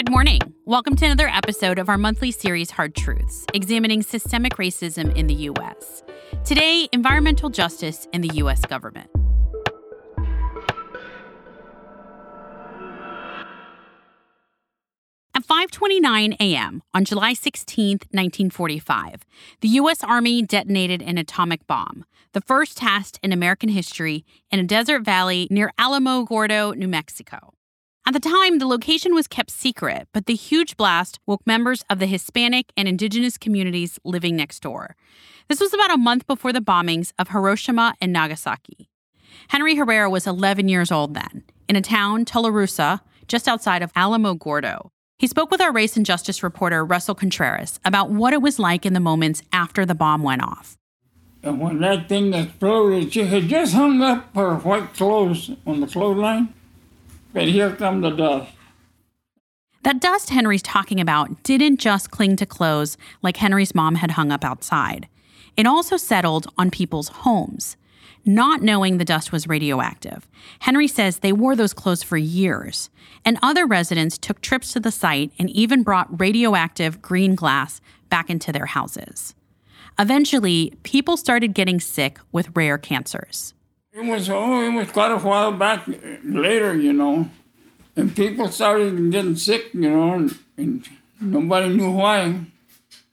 Good morning. Welcome to another episode of our monthly series, Hard Truths, examining systemic racism in the U.S. Today, environmental justice in the U.S. government. At 5:29 a.m. on July 16, 1945, the US Army detonated an atomic bomb, the first test in American history in a desert valley near Alamogordo, New Mexico. At the time, the location was kept secret, but the huge blast woke members of the Hispanic and indigenous communities living next door. This was about a month before the bombings of Hiroshima and Nagasaki. Henry Herrera was 11 years old then, in a town, Tularosa, just outside of Alamogordo. He spoke with our race and justice reporter, Russell Contreras, about what it was like in the moments after the bomb went off. And when that thing exploded, she had just hung up her white clothes on the clothesline, but here come the dust. That dust Henry's talking about didn't just cling to clothes like Henry's mom had hung up outside. It also settled on people's homes. Not knowing the dust was radioactive, Henry says they wore those clothes for years, and other residents took trips to the site and even brought radioactive green glass back into their houses. Eventually, people started getting sick with rare cancers. It was oh, it was quite a while back uh, later, you know, and people started getting sick, you know, and, and nobody knew why.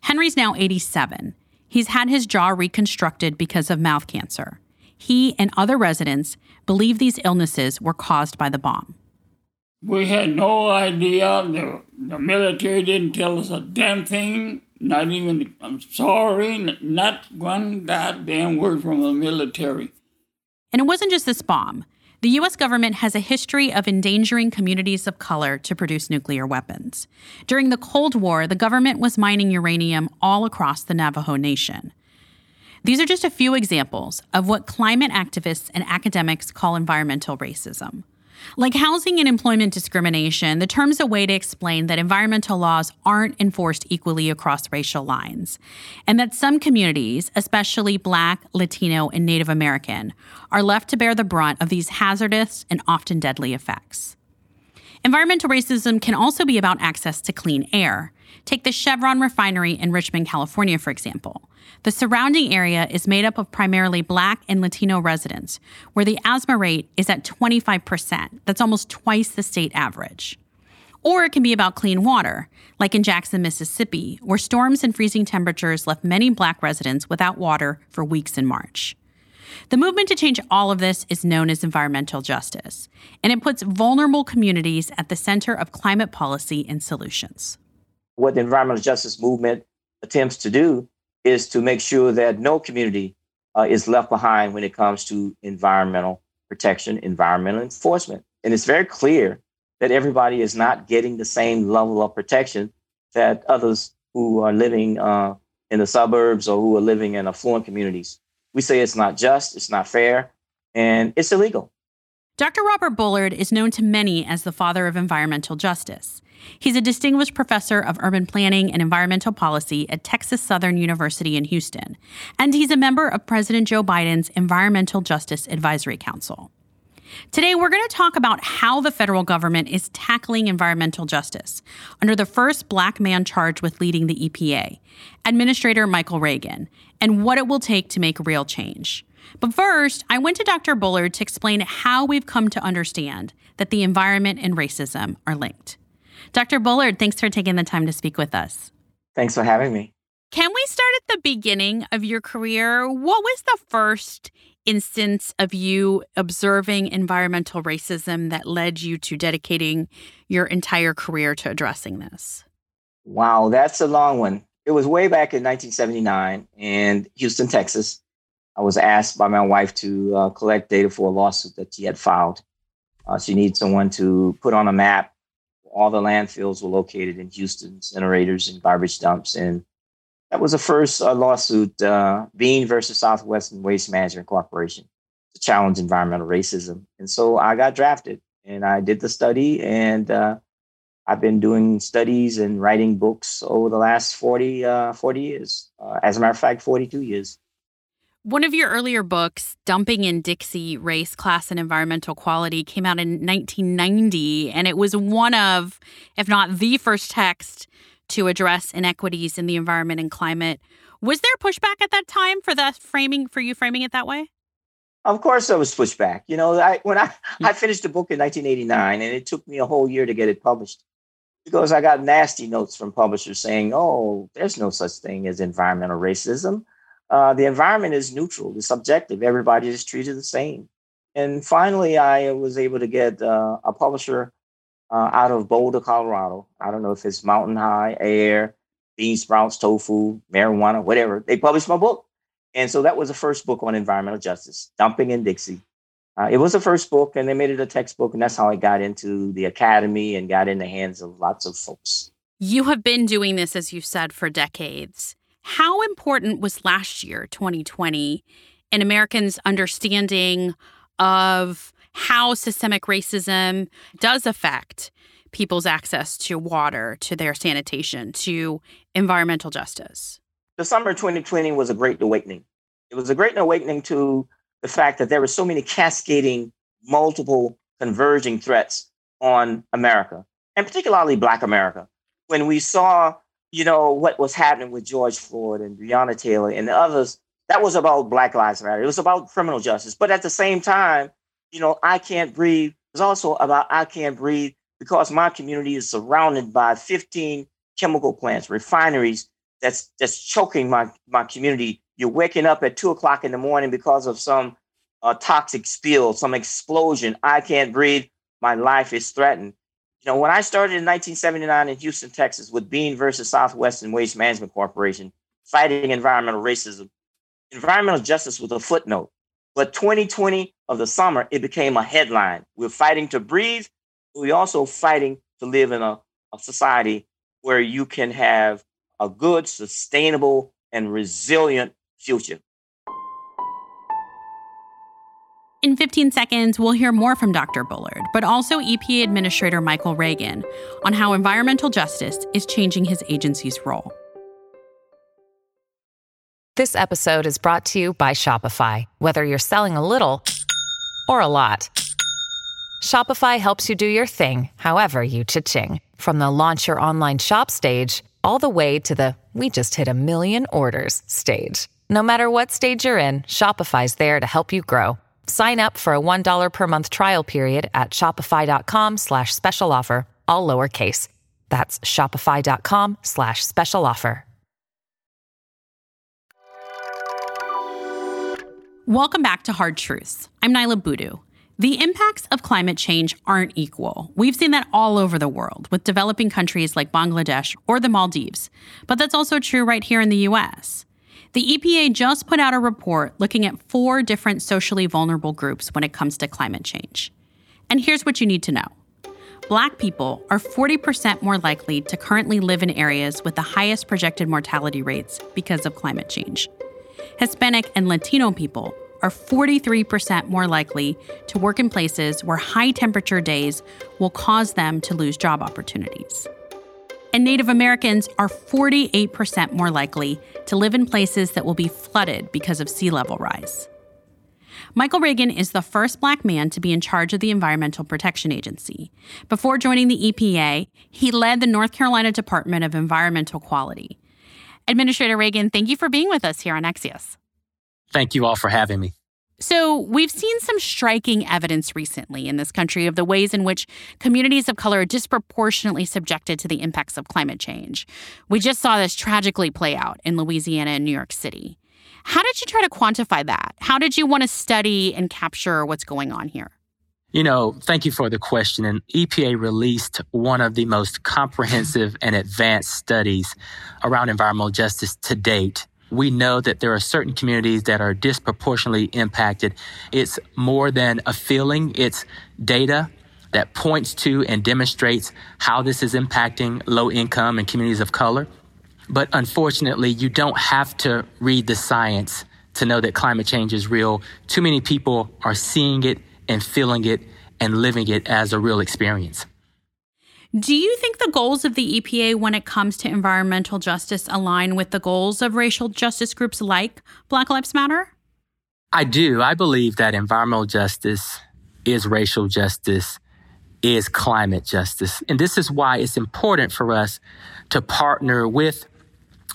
Henry's now 87. He's had his jaw reconstructed because of mouth cancer. He and other residents believe these illnesses were caused by the bomb. We had no idea. The, the military didn't tell us a damn thing. Not even, I'm sorry, not one goddamn word from the military. And it wasn't just this bomb. The U.S. government has a history of endangering communities of color to produce nuclear weapons. During the Cold War, the government was mining uranium all across the Navajo Nation. These are just a few examples of what climate activists and academics call environmental racism. Like housing and employment discrimination, the term's a way to explain that environmental laws aren't enforced equally across racial lines, and that some communities, especially Black, Latino, and Native American, are left to bear the brunt of these hazardous and often deadly effects. Environmental racism can also be about access to clean air. Take the Chevron refinery in Richmond, California, for example. The surrounding area is made up of primarily Black and Latino residents, where the asthma rate is at 25%. That's almost twice the state average. Or it can be about clean water, like in Jackson, Mississippi, where storms and freezing temperatures left many Black residents without water for weeks in March. The movement to change all of this is known as environmental justice, and it puts vulnerable communities at the center of climate policy and solutions. What the environmental justice movement attempts to do is to make sure that no community uh, is left behind when it comes to environmental protection, environmental enforcement. And it's very clear that everybody is not getting the same level of protection that others who are living uh, in the suburbs or who are living in affluent communities. We say it's not just, it's not fair, and it's illegal. Dr. Robert Bullard is known to many as the father of environmental justice. He's a distinguished professor of urban planning and environmental policy at Texas Southern University in Houston, and he's a member of President Joe Biden's Environmental Justice Advisory Council. Today, we're going to talk about how the federal government is tackling environmental justice under the first black man charged with leading the EPA, Administrator Michael Regan, and what it will take to make real change. But first, I went to Dr. Bullard to explain how we've come to understand that the environment and racism are linked. Dr. Bullard, thanks for taking the time to speak with us. Thanks for having me. Can we start at the beginning of your career? What was the first instance of you observing environmental racism that led you to dedicating your entire career to addressing this? Wow, that's a long one. It was way back in 1979 in Houston, Texas. I was asked by my wife to uh, collect data for a lawsuit that she had filed. Uh, she needed someone to put on a map all the landfills were located in Houston, incinerators and garbage dumps. And That was the first uh, lawsuit, uh, Bean versus Southwestern Waste Management Corporation, to challenge environmental racism. And so I got drafted and I did the study and uh, I've been doing studies and writing books over the last 40, uh, 40 years. Uh, as a matter of fact, 42 years. One of your earlier books, Dumping in Dixie Race, Class, and Environmental Quality, came out in 1990, and it was one of, if not the first text to address inequities in the environment and climate. Was there pushback at that time for the framing, for you framing it that way? Of course, there was pushback. You know, I, when I, mm. I finished the book in 1989, and it took me a whole year to get it published because I got nasty notes from publishers saying, oh, there's no such thing as environmental racism. Uh, the environment is neutral, it's subjective. Everybody is treated the same. And finally, I was able to get uh, a publisher uh, out of Boulder, Colorado. I don't know if it's Mountain High, Air, Bean Sprouts, Tofu, Marijuana, whatever. They published my book. And so that was the first book on environmental justice, Dumping in Dixie. Uh, it was the first book, and they made it a textbook, and that's how it got into the academy and got in the hands of lots of folks. You have been doing this, as you said, for decades. How important was last year, 2020, in Americans' understanding of how systemic racism does affect people's access to water, to their sanitation, to environmental justice? The summer of 2020 was a great awakening. It was a great awakening to the fact that there were so many cascading, multiple converging threats on America, and particularly Black America. When we saw, you know, what was happening with George Floyd and Breonna Taylor and the others, that was about Black Lives Matter. It was about criminal justice. But at the same time, you know, I can't breathe was also about I can't breathe because my community is surrounded by 15 chemical plants, refineries that's that's choking my my community you're waking up at two o'clock in the morning because of some uh, toxic spill, some explosion. I can't breathe. My life is threatened. You know, when I started in 1979 in Houston, Texas, with Bean versus Southwestern Waste Management Corporation, fighting environmental racism, environmental justice was a footnote. But 2020 of the summer, it became a headline. We're fighting to breathe. We're also fighting to live in a, a society where you can have a good, sustainable, and resilient future. In 15 seconds, we'll hear more from Dr. Bullard, but also EPA Administrator Michael Regan on how environmental justice is changing his agency's role. This episode is brought to you by Shopify. Whether you're selling a little or a lot, Shopify helps you do your thing, however you cha-ching. From the launch your online shop stage, all the way to the we just hit a million orders stage. No matter what stage you're in, Shopify's there to help you grow. Sign up for a $1 per month trial period at shopify.com slash special offer, all lowercase. That's shopify.com slash special offer. Welcome back to Hard Truths. I'm Niala Boodhoo. The impacts of climate change aren't equal. We've seen that all over the world with developing countries like Bangladesh or the Maldives. But that's also true right here in the US. The EPA just put out a report looking at four different socially vulnerable groups when it comes to climate change. And here's what you need to know Black people are 40% more likely to currently live in areas with the highest projected mortality rates because of climate change. Hispanic and Latino people are 43% more likely to work in places where high temperature days will cause them to lose job opportunities and Native Americans are 48% more likely to live in places that will be flooded because of sea level rise. Michael Regan is the first black man to be in charge of the Environmental Protection Agency. Before joining the EPA, he led the North Carolina Department of Environmental Quality. Administrator Regan, thank you for being with us here on Axios. Thank you all for having me. So, we've seen some striking evidence recently in this country of the ways in which communities of color are disproportionately subjected to the impacts of climate change. We just saw this tragically play out in Louisiana and New York City. How did you try to quantify that? How did you want to study and capture what's going on here? You know, thank you for the question. And EPA released one of the most comprehensive and advanced studies around environmental justice to date we know that there are certain communities that are disproportionately impacted. It's more than a feeling, it's data that points to and demonstrates how this is impacting low income and communities of color. But unfortunately, you don't have to read the science to know that climate change is real. Too many people are seeing it and feeling it and living it as a real experience. Do you think the goals of the EPA when it comes to environmental justice align with the goals of racial justice groups like Black Lives Matter? I do. I believe that environmental justice is racial justice, is climate justice. And this is why it's important for us to partner with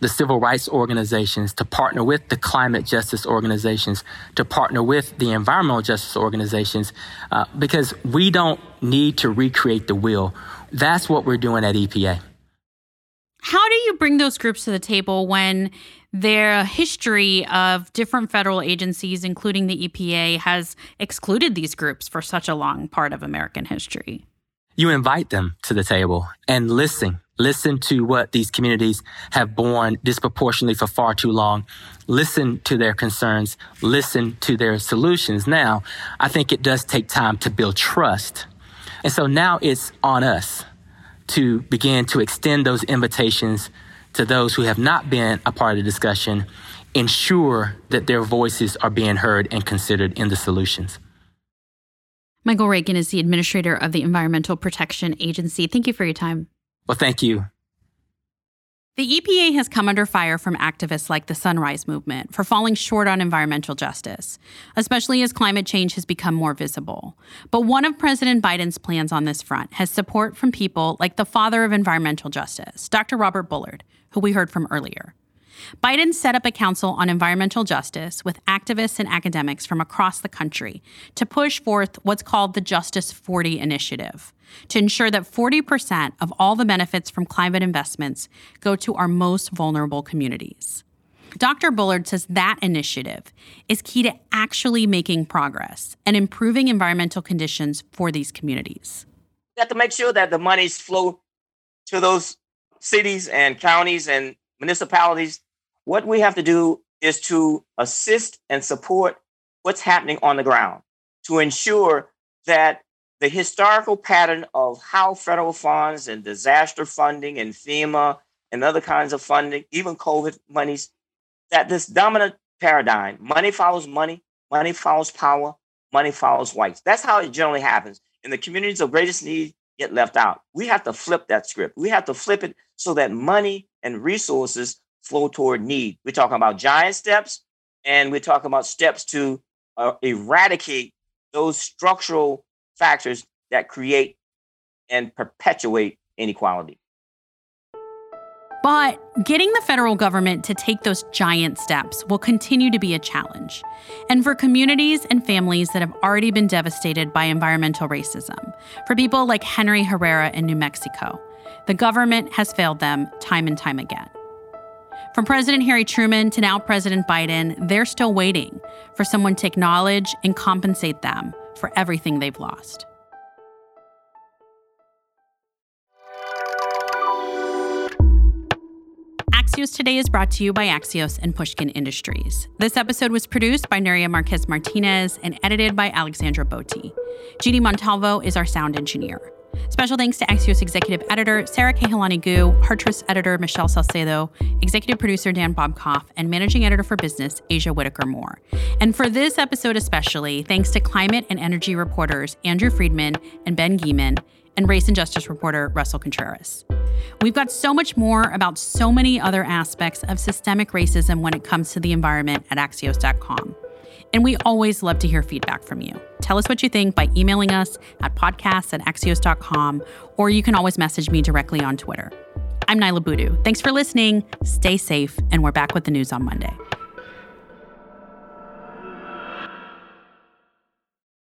the civil rights organizations, to partner with the climate justice organizations, to partner with the environmental justice organizations, uh, because we don't need to recreate the wheel. That's what we're doing at EPA. How do you bring those groups to the table when their history of different federal agencies, including the EPA, has excluded these groups for such a long part of American history? You invite them to the table and listen Listen to what these communities have borne disproportionately for far too long. Listen to their concerns. Listen to their solutions. Now, I think it does take time to build trust. And so now it's on us to begin to extend those invitations to those who have not been a part of the discussion, ensure that their voices are being heard and considered in the solutions. Michael Regan is the administrator of the Environmental Protection Agency. Thank you for your time. Well, thank you. The EPA has come under fire from activists like the Sunrise Movement for falling short on environmental justice, especially as climate change has become more visible. But one of President Biden's plans on this front has support from people like the father of environmental justice, Dr. Robert Bullard, who we heard from earlier. Biden set up a council on environmental justice with activists and academics from across the country to push forth what's called the Justice 40 initiative to ensure that 40% of all the benefits from climate investments go to our most vulnerable communities. Dr. Bullard says that initiative is key to actually making progress and improving environmental conditions for these communities. We have to make sure that the monies flow to those cities and counties and municipalities what we have to do is to assist and support what's happening on the ground to ensure that the historical pattern of how federal funds and disaster funding and FEMA and other kinds of funding, even COVID monies, that this dominant paradigm, money follows money, money follows power, money follows whites. That's how it generally happens. And the communities of greatest need get left out. We have to flip that script. We have to flip it so that money and resources flow toward need. We're talking about giant steps, and we're talking about steps to uh, eradicate those structural factors that create and perpetuate inequality. But getting the federal government to take those giant steps will continue to be a challenge. And for communities and families that have already been devastated by environmental racism, for people like Henry Herrera in New Mexico, the government has failed them time and time again. From President Harry Truman to now President Biden, they're still waiting for someone to acknowledge and compensate them for everything they've lost. Axios Today is brought to you by Axios and Pushkin Industries. This episode was produced by Nuria Marquez Martinez and edited by Alexandra Botti. Jeannie Montalvo is our sound engineer. Special thanks to Axios executive editor Sarah Kehaulani Goo, Hartress editor Michelle Salcedo, executive producer Dan Bobkoff, and managing editor for business Aja Whitaker Moore. And for this episode especially, thanks to climate and energy reporters Andrew Freedman and Ben Geman, and race and justice reporter Russell Contreras. We've got so much more about so many other aspects of systemic racism when it comes to the environment at axios.com. And we always love to hear feedback from you. Tell us what you think by emailing us at podcasts at axios.com, or you can always message me directly on Twitter. I'm Niala Boodhoo. Thanks for listening. Stay safe, and we're back with the news on Monday.